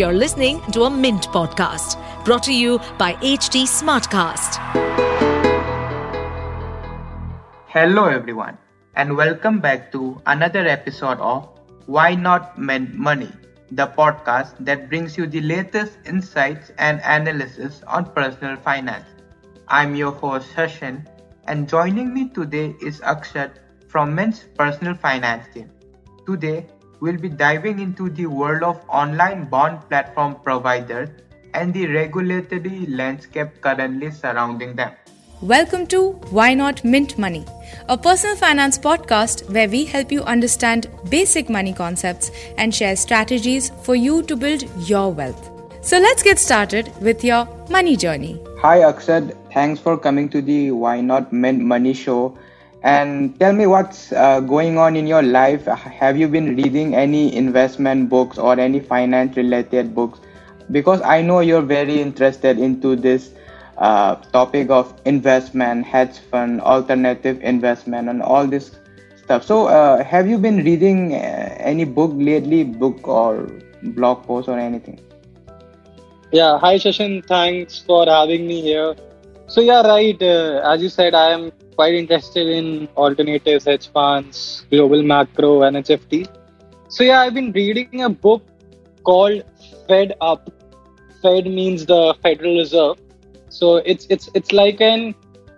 You're listening to a Mint podcast brought to you by HT Smartcast. Hello, everyone, and welcome back to another episode of Why Not Mint Money, the podcast that brings you the latest insights and analysis on personal finance. I'm your host, Sashin, and joining me today is Akshat from Mint's personal finance team. Today, we'll be diving into the world of online bond platform providers and the regulatory landscape currently surrounding them. Welcome to Why Not Mint Money, a personal finance podcast where we help you understand basic money concepts and share strategies for you to build your wealth. So let's get started with your money journey. Hi, Akshat. Thanks for coming to the Why Not Mint Money show. And tell me what's uh, going on in your life. Have you been reading any investment books or any finance related books? Because I know you're very interested into this uh, topic of investment, hedge fund, alternative investment, and all this stuff. So, uh, have you been reading uh, any book lately, book or blog post or anything? Yeah, hi Shashin. Thanks for having me here. So yeah, right. Uh, as you said, I am quite interested in alternatives, hedge funds, global macro, and HFT. So yeah, I've been reading a book called Fed Up. Fed means the Federal Reserve. So it's it's it's like an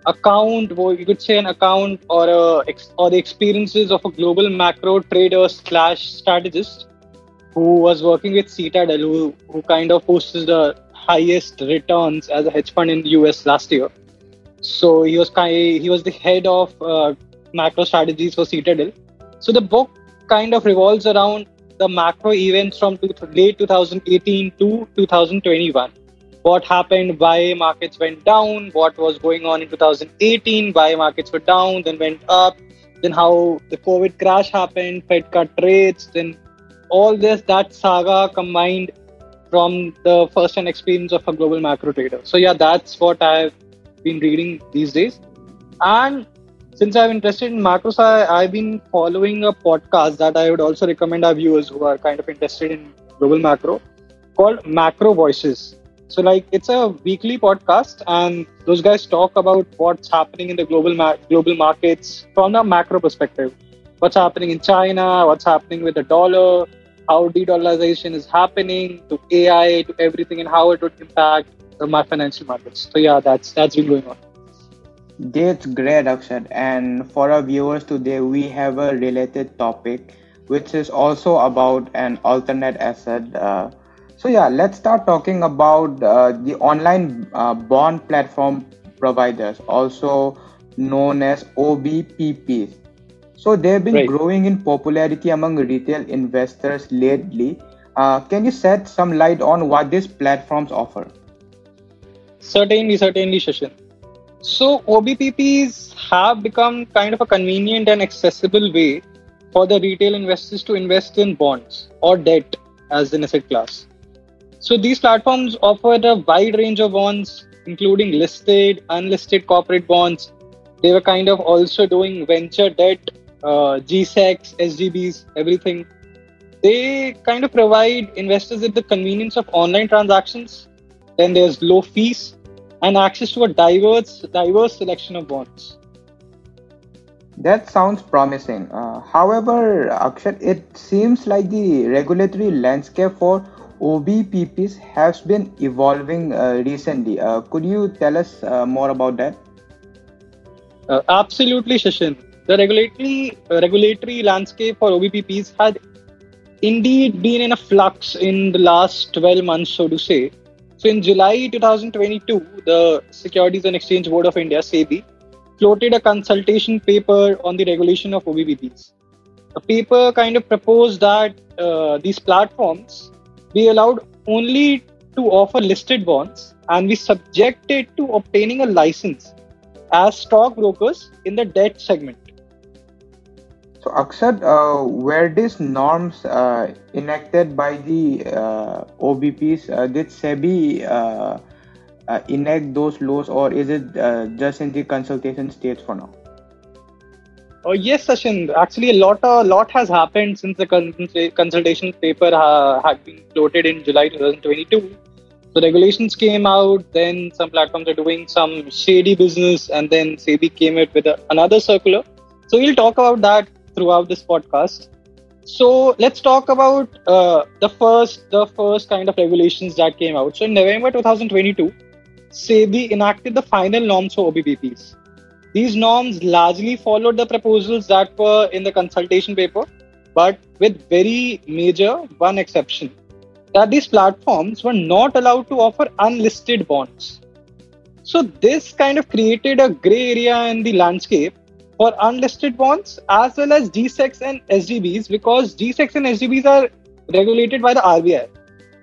account, or you could say an account or a or the experiences of a global macro trader slash strategist who was working with Citadel, who, who kind of posted the highest returns as a hedge fund in the US last year. So he was kind he was the head of uh, macro strategies for Citadel. So the book kind of revolves around the macro events from late 2018 to 2021. What happened? Why markets went down? What was going on in 2018? Why markets were down? Then went up? Then how the COVID crash happened? Fed cut rates? Then all this that saga combined from the first-hand experience of a global macro trader. So yeah, that's what I've been reading these days. And since I'm interested in macros, I, have been following a podcast that I would also recommend our viewers who are kind of interested in global macro called Macro Voices. So, like, it's a weekly podcast, and those guys talk about what's happening in the global ma- global markets from a macro perspective. What's happening in China? What's happening with the dollar? How de-dollarization is happening to AI, to everything, and how it would impact my financial markets. So yeah, that's that's been going on. That's great, Akshat. And for our viewers today, we have a related topic, which is also about an alternate asset. Uh, so yeah, let's start talking about uh, the online uh, bond platform providers, also known as OBPPs. So they've been right. growing in popularity among retail investors lately. Uh, can you shed some light on what these platforms offer? Certainly, certainly, Shashin. So, OBPPs have become kind of a convenient and accessible way for the retail investors to invest in bonds or debt as an asset class. So, these platforms offer a wide range of bonds, including listed, unlisted corporate bonds. They were kind of also doing venture debt, uh, GSECs, SGBs, everything. They kind of provide investors with the convenience of online transactions then there's low fees and access to a diverse diverse selection of bonds. That sounds promising. Uh, however, Akshat, it seems like the regulatory landscape for OBPPs has been evolving uh, recently. Uh, could you tell us uh, more about that? Uh, absolutely, Shashin. The regulatory uh, regulatory landscape for OBPPs had indeed been in a flux in the last 12 months, so to say. So in July 2022, the Securities and Exchange Board of India, SEBI, floated a consultation paper on the regulation of OBPPs. The paper kind of proposed that uh, these platforms be allowed only to offer listed bonds and be subjected to obtaining a license as stockbrokers in the debt segment. So, Akshat, uh, were these norms uh, enacted by the uh, OBPs? Uh, did SEBI uh, uh, enact those laws, or is it just in the consultation stage for now? Oh yes, Sachin. Actually, a lot, a lot has happened since the consultation paper had been floated in July 2022. The regulations came out. Then some platforms are doing some shady business, and then SEBI came out with a, another circular. So we'll talk about that throughout this podcast. So let's talk about uh, the first, the first kind of regulations that came out. So in November 2022, SEBI enacted the final norms for OBPPs. These norms largely followed the proposals that were in the consultation paper, but with very major one exception that these platforms were not allowed to offer unlisted bonds. So, this kind of created a gray area in the landscape for unlisted bonds as well as GSECs and SGBs because GSECs and SGBs are regulated by the RBI.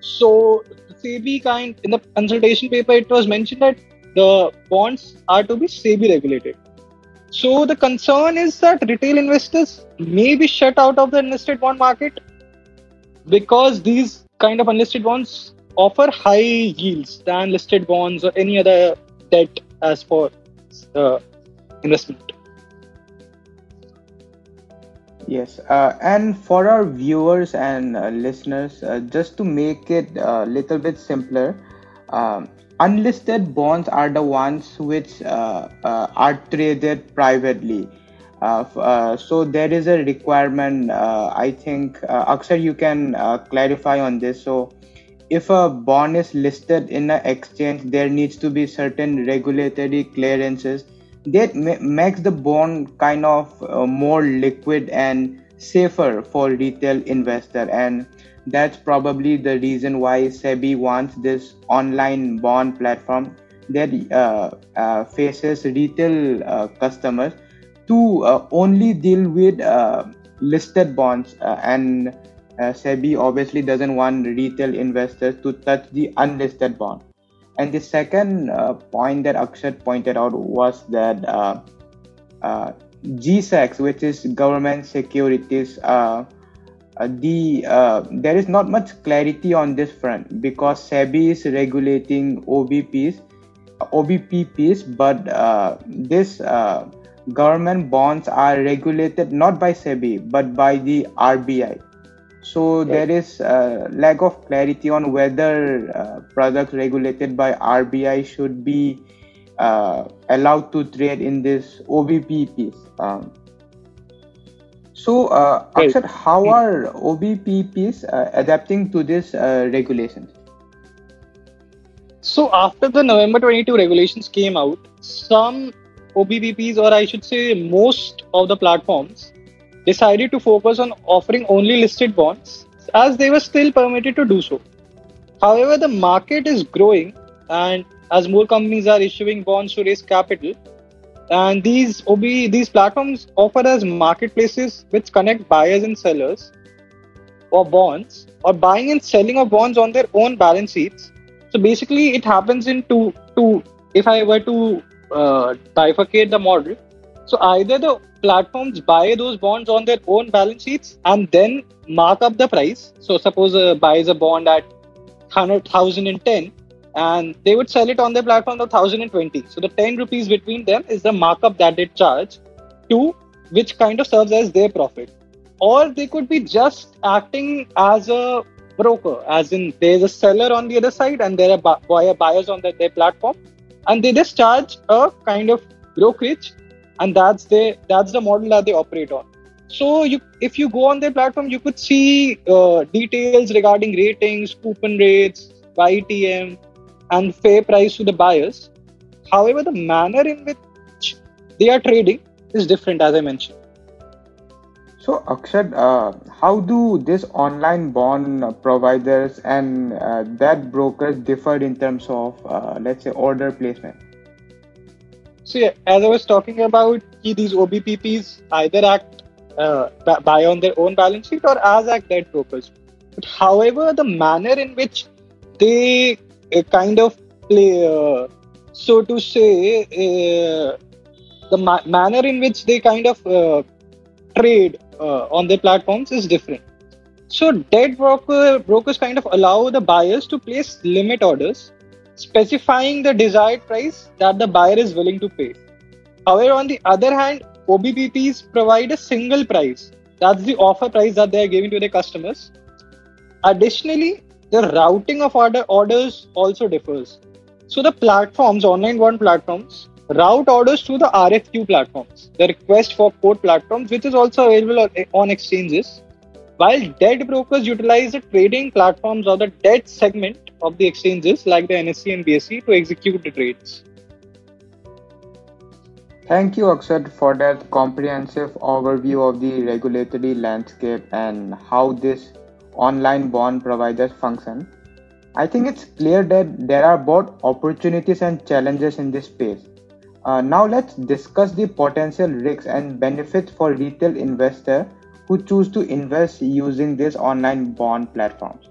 So, SEBI kind in the consultation paper, it was mentioned that the bonds are to be SEBI regulated. So the concern is that retail investors may be shut out of the unlisted bond market because these kind of unlisted bonds offer high yields than listed bonds or any other debt as for uh, investment. Yes, uh, and for our viewers and uh, listeners, uh, just to make it a little bit simpler, um, unlisted bonds are the ones which uh, uh, are traded privately. Uh, so there is a requirement. I think Akshay, you can clarify on this. So if a bond is listed in an exchange, there needs to be certain regulatory clearances that makes the bond kind of uh, more liquid and safer for retail investor. And that's probably the reason why SEBI wants this online bond platform that uh, uh, faces retail uh, customers to uh, only deal with uh, listed bonds. And SEBI obviously doesn't want retail investors to touch the unlisted bond and the second uh, point that Akshat pointed out was that uh, uh, GSECs, which is government securities, uh, uh, the uh, there is not much clarity on this front because SEBI is regulating OBPs, OBPPs, but this government bonds are regulated not by SEBI but by the RBI so there is a lack of clarity on whether uh, products regulated by RBI should be uh, allowed to trade in this OBPPs. Um, so, uh, Akshat, how are OBPPs uh, adapting to this uh, regulations? So, after the November 22 regulations came out, some OBPPs, or I should say, most of the platforms, decided to focus on offering only listed bonds as they were still permitted to do so. However, the market is growing and as more companies are issuing bonds to raise capital, and these OB these platforms offer as marketplaces which connect buyers and sellers or bonds or buying and selling of bonds on their own balance sheets. So basically, it happens in two two. If I were to uh, bifurcate the model, so either the platforms buy those bonds on their own balance sheets and then mark up the price. So suppose a buys a bond at 100,010 and they would sell it on their platform at 1020. So the 10 rupees between them is the markup that they charge to which kind of serves as their profit. Or they could be just acting as a broker, as in there's a seller on the other side and there are buyer buyers on the, their platform, and they just charge a kind of brokerage and that's the that's the model that they operate on. So you if you go on their platform you could see uh, details regarding ratings coupon rates YTM and fair price to the buyers. However the manner in which they are trading is different as i mentioned. So Akshat, uh, how do these online bond providers and uh, that brokers differ in terms of, uh, let's say, order placement? So yeah, as I was talking about, these OBPPs either act uh, buy on their own balance sheet or as act debt brokers. But however, the manner in which they uh, kind of play, uh, so to say, uh, the ma- manner in which they kind of uh, trade uh, on their platforms is different. So debt broker brokers kind of allow the buyers to place limit orders specifying the desired price that the buyer is willing to pay. However, on the other hand, OBPPs provide a single price. That's the offer price that they are giving to their customers. Additionally, the routing of order orders also differs. So the platforms, online bond platforms, route orders to the RFQ platforms, the request for quote platforms, which is also available on exchanges, while debt brokers utilize the trading platforms or the debt segment of the exchanges like the NSE and BSE to execute the trades. Thank you, Akshat, for that comprehensive overview of the regulatory landscape and how this online bond providers function. I think it's clear that there are both opportunities and challenges in this space. Uh, now let's discuss the potential risks and benefits for retail investors who choose to invest using these online bond platforms.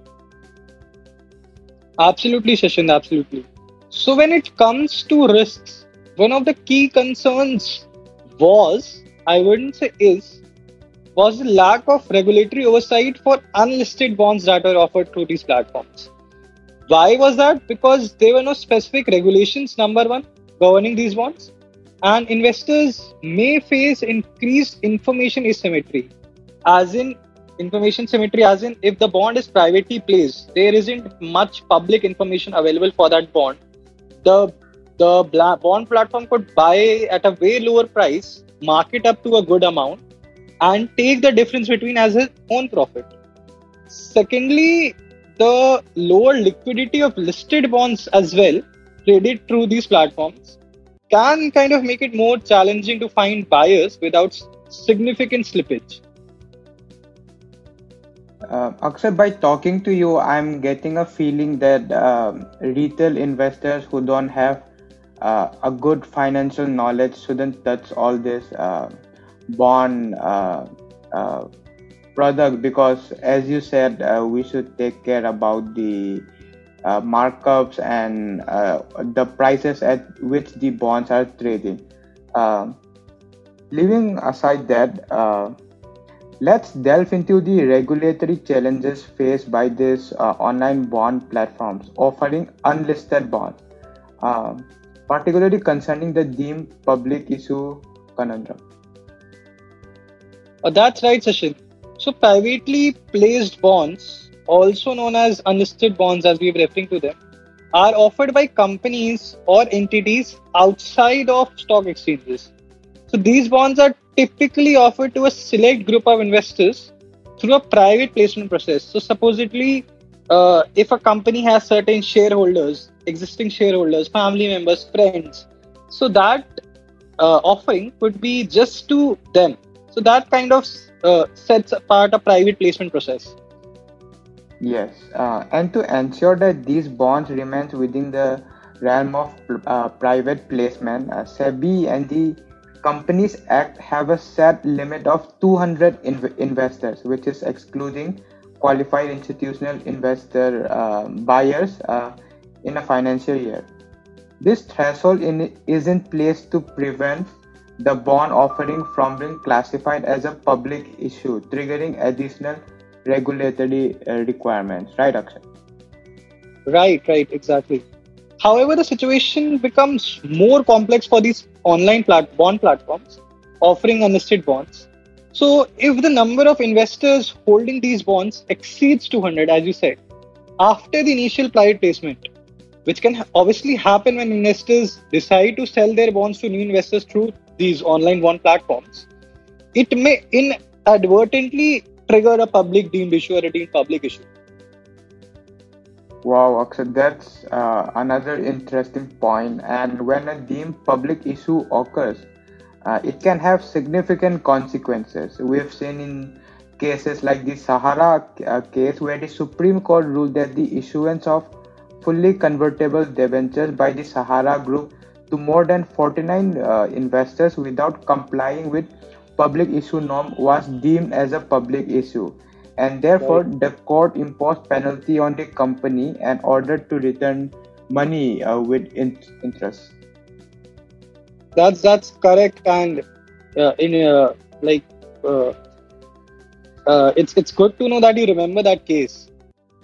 Absolutely, Shashin, absolutely. So when it comes to risks, one of the key concerns was, I wouldn't say is, was the lack of regulatory oversight for unlisted bonds that are offered through these platforms. Why was that? Because there were no specific regulations, number one, governing these bonds, and investors may face increased information asymmetry, as in information symmetry, as in if the bond is privately placed, there isn't much public information available for that bond. The the bond platform could buy at a way lower price, mark it up to a good amount, and take the difference between as his own profit. Secondly, the lower liquidity of listed bonds as well traded through these platforms can kind of make it more challenging to find buyers without significant slippage. Uh, Akshay, by talking to you, I'm getting a feeling that um, retail investors who don't have uh, a good financial knowledge shouldn't touch all this uh, bond uh, uh, product because, as you said, uh, we should take care about the markups and the prices at which the bonds are trading. Leaving aside that, let's delve into the regulatory challenges faced by these uh, online bond platforms offering unlisted bonds, uh, particularly concerning the deemed public issue conundrum. that's right, Sachin. So, privately placed bonds also known as unlisted bonds, as we're referring to them, are offered by companies or entities outside of stock exchanges. So these bonds are typically offered to a select group of investors through a private placement process. So supposedly, uh, if a company has certain shareholders, existing shareholders, family members, friends, so that uh, offering could be just to them. So that kind of uh, sets apart a private placement process. Yes, uh, and to ensure that these bonds remain within the realm of uh, private placement, uh, SEBI and the Companies Act have a set limit of 200 inv- investors, which is excluding qualified institutional investor uh, buyers uh, in a financial year. This threshold in, is in place to prevent the bond offering from being classified as a public issue, triggering additional regulatory uh, requirements, right, Akshay? Right, right, exactly. However, the situation becomes more complex for these online plat- bond platforms offering unlisted bonds. So, if the number of investors holding these bonds exceeds 200, as you said, after the initial private placement, which can obviously happen when investors decide to sell their bonds to new investors through these online bond platforms, it may inadvertently trigger a public deemed issue or a deemed public issue. Wow, Akshay, that's uh, another interesting point. And when a deemed public issue occurs, uh, it can have significant consequences. We've seen in cases like the Sahara uh, case, where the Supreme Court ruled that the issuance of fully convertible debentures by the Sahara Group to more than 49 uh, investors without complying with public issue norm was deemed as a public issue and therefore right. the court imposed penalty on the company and ordered to return money uh, with in- interest. That's that's correct and uh, in uh, like uh, uh, it's it's good to know that you remember that case.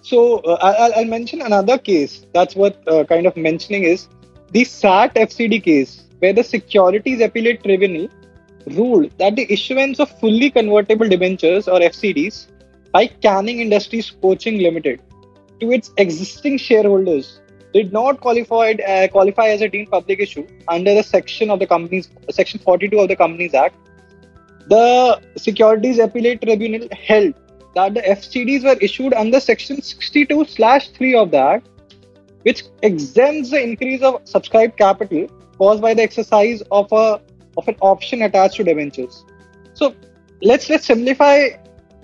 So uh, I'll, I'll, mention another case. That's what kind of mentioning is the sat fcd case where the securities appellate tribunal ruled that the issuance of fully convertible debentures or FCDs by Canning Industries Cochin Limited to its existing shareholders did not qualify uh, qualify as a deemed public issue under the section of the company's section 42 of the Companies Act. The Securities Appellate Tribunal held that the FCDs were issued under section 62 slash 3 of the Act, which exempts the increase of subscribed capital caused by the exercise of a of an option attached to debentures. So let's let's simplify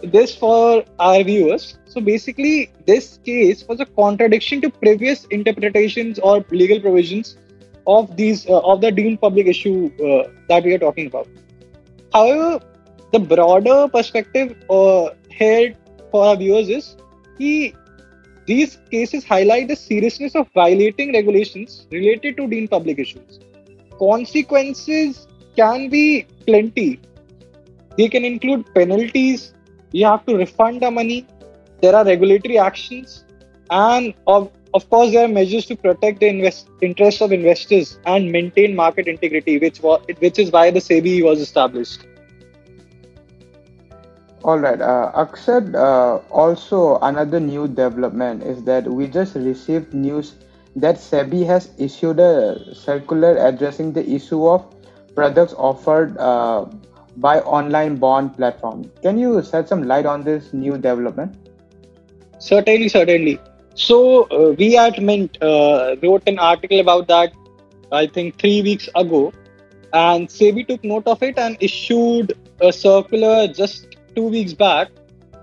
this for our viewers. So basically, this case was a contradiction to previous interpretations or legal provisions of these uh, of the deemed public issue uh, that we are talking about. However, the broader perspective uh, here for our viewers is he, these cases highlight the seriousness of violating regulations related to deemed public issues. Consequences can be plenty. They can include penalties, you have to refund the money. There are regulatory actions and of, of course there are measures to protect the invest, interests of investors and maintain market integrity which was which is why the sebi was established. All right uh, Akshat, uh, also another new development is that we just received news that sebi has issued a circular addressing the issue of products offered uh, by online bond platform. Can you shed some light on this new development? Certainly, certainly. So uh, we at Mint uh, wrote an article about that. I think three weeks ago, and SEBI took note of it and issued a circular just two weeks back,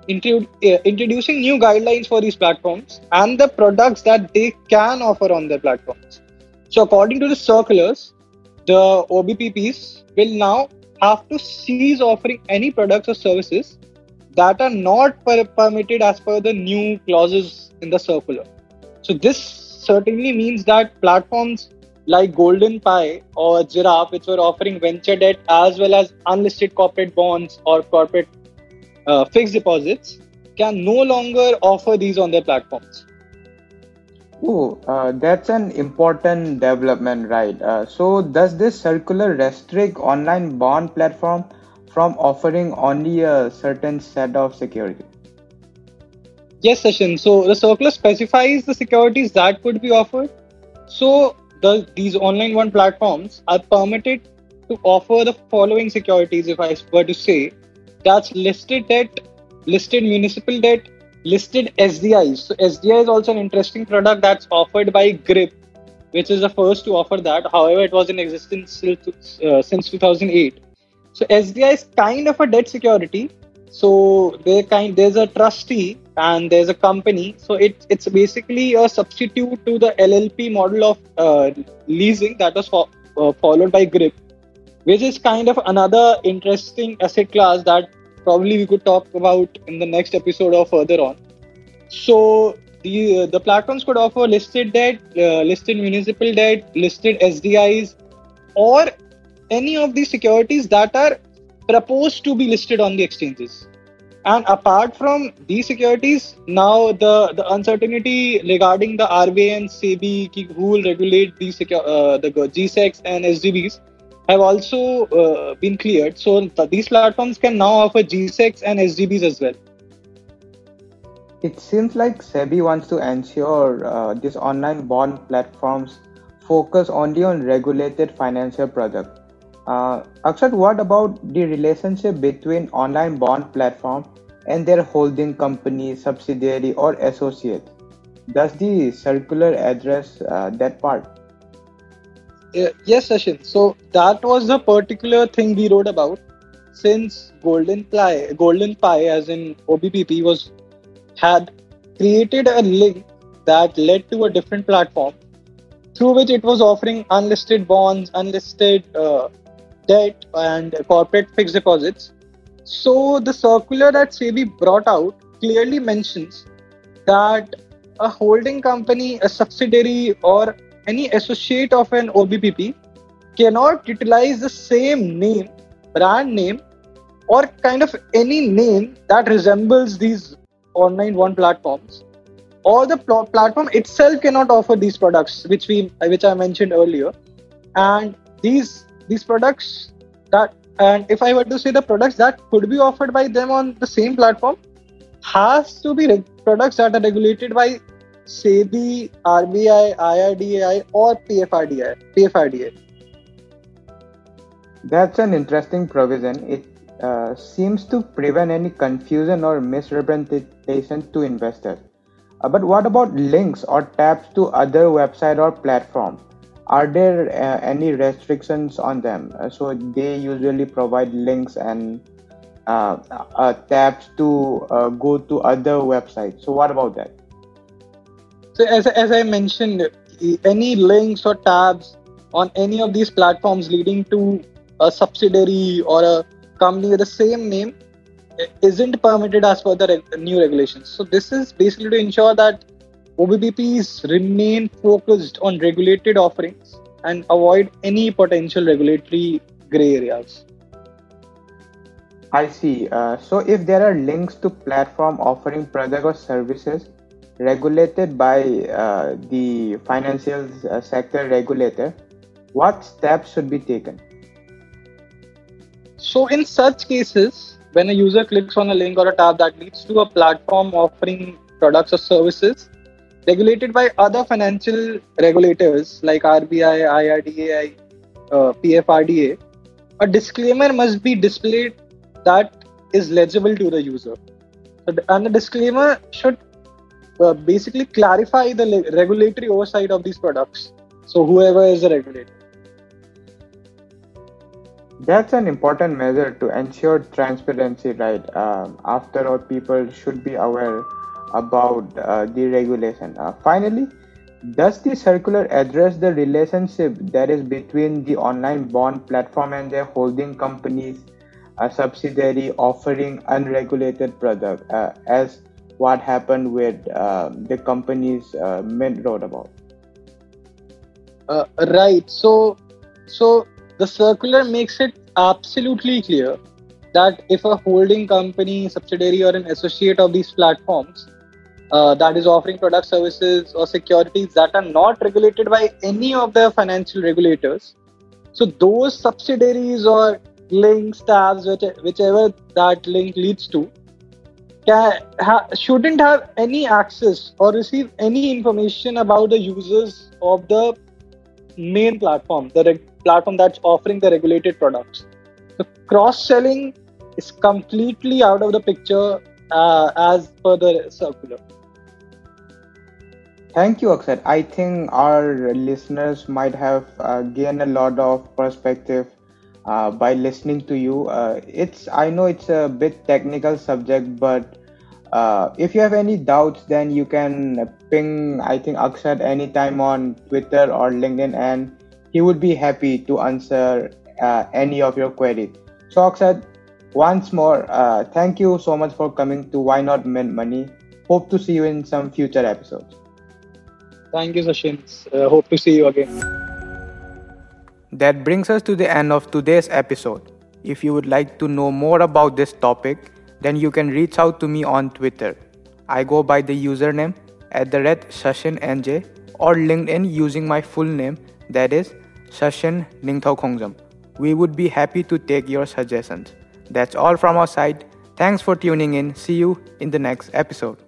uh, introducing new guidelines for these platforms and the products that they can offer on their platforms. So according to the circulars, the OBPPs will now have to cease offering any products or services that are not per- permitted as per the new clauses in the circular. So this certainly means that platforms like GoldenPi or Jiraaf, which were offering venture debt as well as unlisted corporate bonds or corporate uh, fixed deposits, can no longer offer these on their platforms. Oh, uh, that's an important development, right? Uh, so, does this circular restrict online bond platform from offering only a certain set of security? Yes, Sachin. So, the circular specifies the securities that could be offered. So, the, these online bond platforms are permitted to offer the following securities, if I were to say, that's listed debt, listed municipal debt, listed SDIs. So SDI is also an interesting product that's offered by Grip, which is the first to offer that. However, it was in existence uh, since 2008. So SDI is kind of a debt security. So they kind there's a trustee and there's a company. So it, it's basically a substitute to the LLP model of uh, leasing that was fo- uh, followed by Grip, which is kind of another interesting asset class that probably we could talk about in the next episode or further on. So the uh, the platforms could offer listed debt, uh, listed municipal debt, listed SDIs, or any of these securities that are proposed to be listed on the exchanges. And apart from these securities, now the, the uncertainty regarding the RBI and SEBI who will regulate these secu- uh, the GSECs and SGBs have also uh, been cleared. So th- these platforms can now offer GSECs and SGBs as well. It seems like SEBI wants to ensure uh, these online bond platforms focus only on regulated financial products. Uh, Akshat, what about the relationship between online bond platform and their holding company, subsidiary, or associate? Does the circular address uh, that part? Uh, yes, Sachin. So that was the particular thing we wrote about. Since GoldenPi, Golden Pie, as in OBPP, was had created a link that led to a different platform through which it was offering unlisted bonds, unlisted uh, debt, and corporate fixed deposits. So the circular that SEBI brought out clearly mentions that a holding company, a subsidiary, or any associate of an OBPP cannot utilize the same name, brand name, or kind of any name that resembles these online one platforms, or the pl- platform itself cannot offer these products, which we which I mentioned earlier, and these these products that and if I were to say the products that could be offered by them on the same platform has to be reg- products that are regulated by SEBI, RBI, IRDAI, or PFRDA. PFRDA. That's an interesting provision. It uh, seems to prevent any confusion or misrepresentation to investors. Uh, but what about links or tabs to other website or platform? Are there uh, any restrictions on them? So they usually provide links and tabs to go to other websites. So what about that? So as as I mentioned, any links or tabs on any of these platforms leading to a subsidiary or a company with the same name isn't permitted as per the reg- new regulations. So this is basically to ensure that OBPPs remain focused on regulated offerings and avoid any potential regulatory gray areas. I see. Uh, so if there are links to platform offering product or services regulated by uh, the financial uh, sector regulator, what steps should be taken? So in such cases, when a user clicks on a link or a tab that leads to a platform offering products or services regulated by other financial regulators like RBI, IRDAI, uh, PFRDA, a disclaimer must be displayed that is legible to the user. And the disclaimer should uh, basically clarify the regulatory oversight of these products. So, whoever is the regulator. That's an important measure to ensure transparency, right? Um, after all, people should be aware about uh, the regulation. Uh, finally, does the circular address the relationship that is between the online bond platform and their holding companies, a subsidiary offering unregulated product, uh, as what happened with um, the companies uh, Mint wrote about? Uh, right. So, so the circular makes it absolutely clear that if a holding company, subsidiary, or an associate of these platforms uh, that is offering product services or securities that are not regulated by any of the financial regulators, so those subsidiaries or links, tabs, which, whichever that link leads to, shouldn't have any access or receive any information about the users of the main platform, the reg- platform that's offering the regulated products. The cross selling is completely out of the picture uh, as per the circular. Thank you, Akshat. I think our listeners might have uh, gained a lot of perspective uh, by listening to you. Uh, it's I know it's a bit technical subject, but uh, if you have any doubts, then you can ping I think Akshat anytime on Twitter or LinkedIn, and he would be happy to answer uh, any of your queries. So, Akshat, once more, uh, thank you so much for coming to Why Not Mint Money. Hope to see you in some future episodes. Thank you, Sachin. Hope to see you again. That brings us to the end of today's episode. If you would like to know more about this topic, then you can reach out to me on Twitter. I go by the username at the red Sashin NJ or LinkedIn using my full name that is Sashin Ningthao. We would be happy to take your suggestions. That's all from our side. Thanks for tuning in. See you in the next episode.